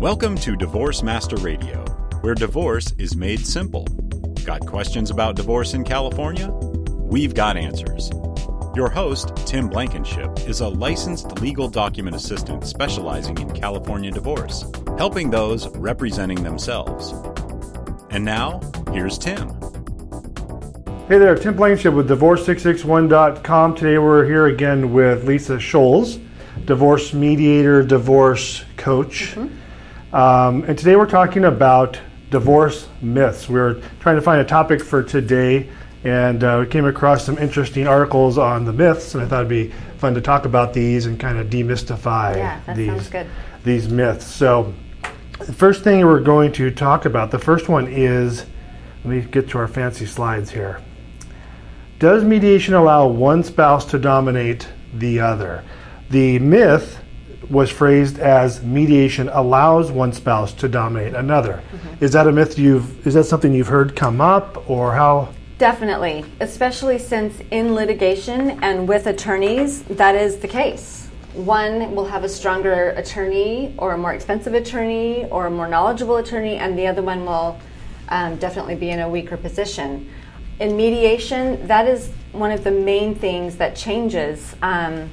Welcome to Divorce Master Radio, where divorce is made simple. Got questions about divorce in California? We've got answers. Your host, Tim Blankenship, is a licensed legal document assistant specializing in California divorce, helping those representing themselves. And now, here's Tim. Hey there, Tim Blankenship with Divorce661.com. Today we're here again with Lisa Scholes, divorce mediator, divorce coach. Mm-hmm. Um, and today we're talking about divorce myths. We are trying to find a topic for today, and uh, we came across some interesting articles on the myths, and I thought it'd be fun to talk about these and kind of demystify yeah, these, these myths. So, the first thing we're going to talk about, the first one is let me get to our fancy slides here. Does mediation allow one spouse to dominate the other? The myth was phrased as mediation allows one spouse to dominate another. Mm-hmm. Is that a myth you've is that something you've heard come up or how Definitely, especially since in litigation and with attorneys that is the case. One will have a stronger attorney or a more expensive attorney or a more knowledgeable attorney and the other one will um, definitely be in a weaker position in mediation, that is one of the main things that changes. Um,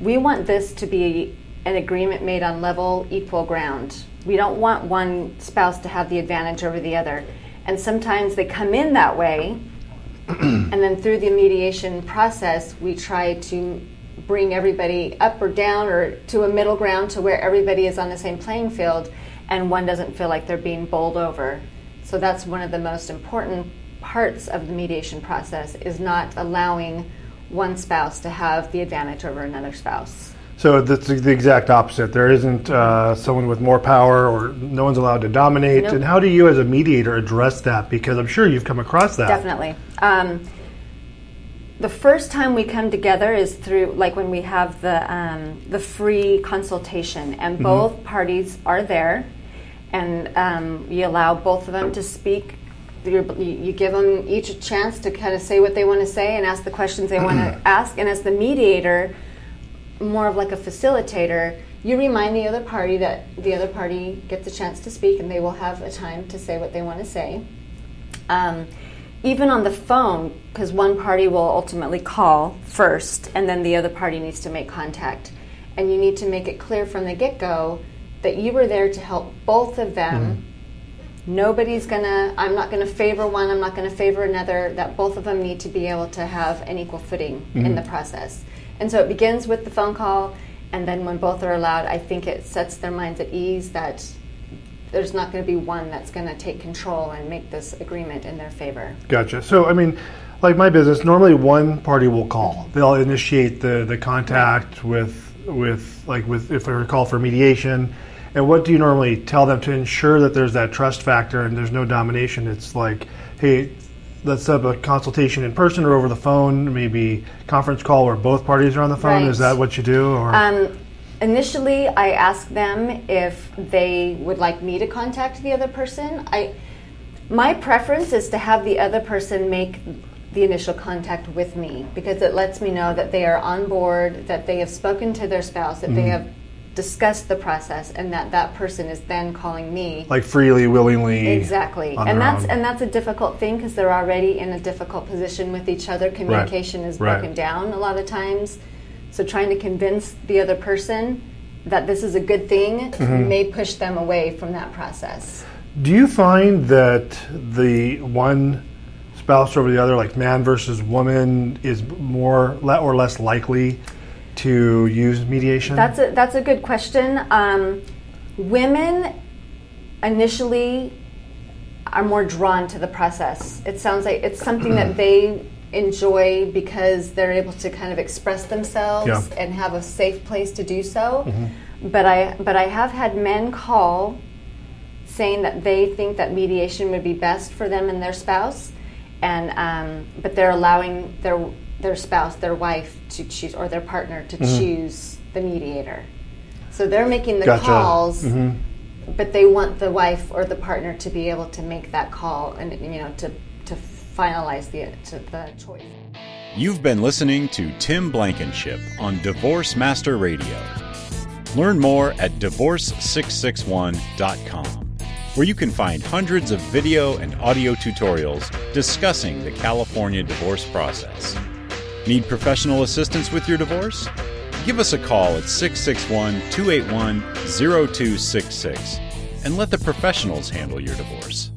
we want this to be an agreement made on level, equal ground. We don't want one spouse to have the advantage over the other. And sometimes they come in that way, and then through the mediation process, we try to bring everybody up or down or to a middle ground to where everybody is on the same playing field and one doesn't feel like they're being bowled over. So that's one of the most important parts of the mediation process is not allowing one spouse to have the advantage over another spouse. So that's the exact opposite. There isn't uh, someone with more power, or no one's allowed to dominate. Nope. And how do you, as a mediator, address that? Because I'm sure you've come across that. Definitely. Um, the first time we come together is through, like when we have the um, the free consultation, and mm-hmm. both parties are there, and um, you allow both of them to speak you give them each a chance to kind of say what they want to say and ask the questions they want to ask. And as the mediator, more of like a facilitator, you remind the other party that the other party gets a chance to speak and they will have a time to say what they want to say. Um, even on the phone, because one party will ultimately call first and then the other party needs to make contact. And you need to make it clear from the get go that you were there to help both of them. Mm-hmm nobody's gonna i'm not gonna favor one i'm not gonna favor another that both of them need to be able to have an equal footing mm-hmm. in the process and so it begins with the phone call and then when both are allowed i think it sets their minds at ease that there's not going to be one that's going to take control and make this agreement in their favor gotcha so i mean like my business normally one party will call they'll initiate the the contact right. with with like with if they're call for mediation and what do you normally tell them to ensure that there's that trust factor and there's no domination? It's like, hey, let's set up a consultation in person or over the phone, maybe conference call where both parties are on the phone. Right. Is that what you do? Or? Um, initially, I ask them if they would like me to contact the other person. I, my preference is to have the other person make the initial contact with me because it lets me know that they are on board, that they have spoken to their spouse, that mm-hmm. they have discuss the process and that that person is then calling me like freely willingly exactly and that's own. and that's a difficult thing because they're already in a difficult position with each other communication right. is broken right. down a lot of times so trying to convince the other person that this is a good thing mm-hmm. may push them away from that process do you find that the one spouse over the other like man versus woman is more or less likely to use mediation? That's a, that's a good question. Um, women initially are more drawn to the process. It sounds like it's something that they enjoy because they're able to kind of express themselves yeah. and have a safe place to do so. Mm-hmm. But I but I have had men call saying that they think that mediation would be best for them and their spouse, and um, but they're allowing their their spouse, their wife to choose, or their partner to mm-hmm. choose the mediator. So they're making the gotcha. calls, mm-hmm. but they want the wife or the partner to be able to make that call and you know to to finalize the to the choice. You've been listening to Tim Blankenship on Divorce Master Radio. Learn more at divorce661.com, where you can find hundreds of video and audio tutorials discussing the California divorce process. Need professional assistance with your divorce? Give us a call at 661 281 0266 and let the professionals handle your divorce.